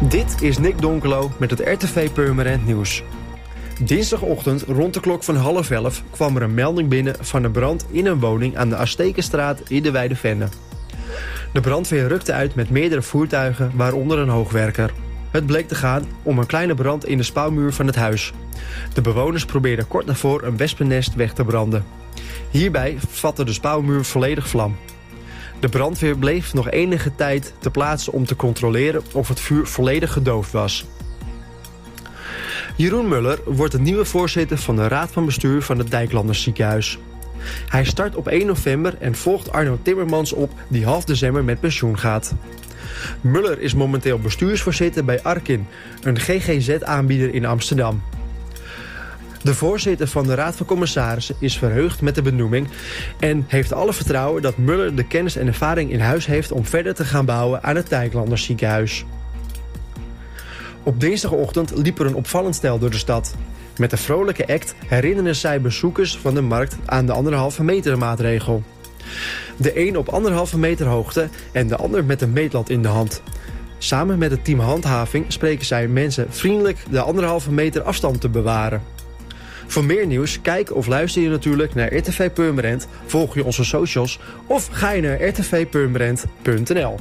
Dit is Nick Donkelo met het RTV Purmerend Nieuws. Dinsdagochtend rond de klok van half elf kwam er een melding binnen van een brand in een woning aan de Astekenstraat in de Weide Venne. De brandweer rukte uit met meerdere voertuigen, waaronder een hoogwerker. Het bleek te gaan om een kleine brand in de spouwmuur van het huis. De bewoners probeerden kort daarvoor een wespennest weg te branden. Hierbij vatte de spouwmuur volledig vlam. De brandweer bleef nog enige tijd te plaatsen om te controleren of het vuur volledig gedoofd was. Jeroen Muller wordt de nieuwe voorzitter van de Raad van Bestuur van het Dijklanders ziekenhuis. Hij start op 1 november en volgt Arno Timmermans op die half december met pensioen gaat. Muller is momenteel bestuursvoorzitter bij Arkin, een GGZ-aanbieder in Amsterdam. De voorzitter van de Raad van Commissarissen is verheugd met de benoeming en heeft alle vertrouwen dat Muller de kennis en ervaring in huis heeft om verder te gaan bouwen aan het Dijklanders ziekenhuis. Op dinsdagochtend liep er een opvallend stel door de stad. Met een vrolijke act herinneren zij bezoekers van de markt aan de anderhalve meter maatregel. De een op anderhalve meter hoogte en de ander met een meetlat in de hand. Samen met het team handhaving spreken zij mensen vriendelijk de anderhalve meter afstand te bewaren. Voor meer nieuws, kijk of luister je natuurlijk naar RTV Purmerend, volg je onze socials of ga je naar rtvpurmerend.nl.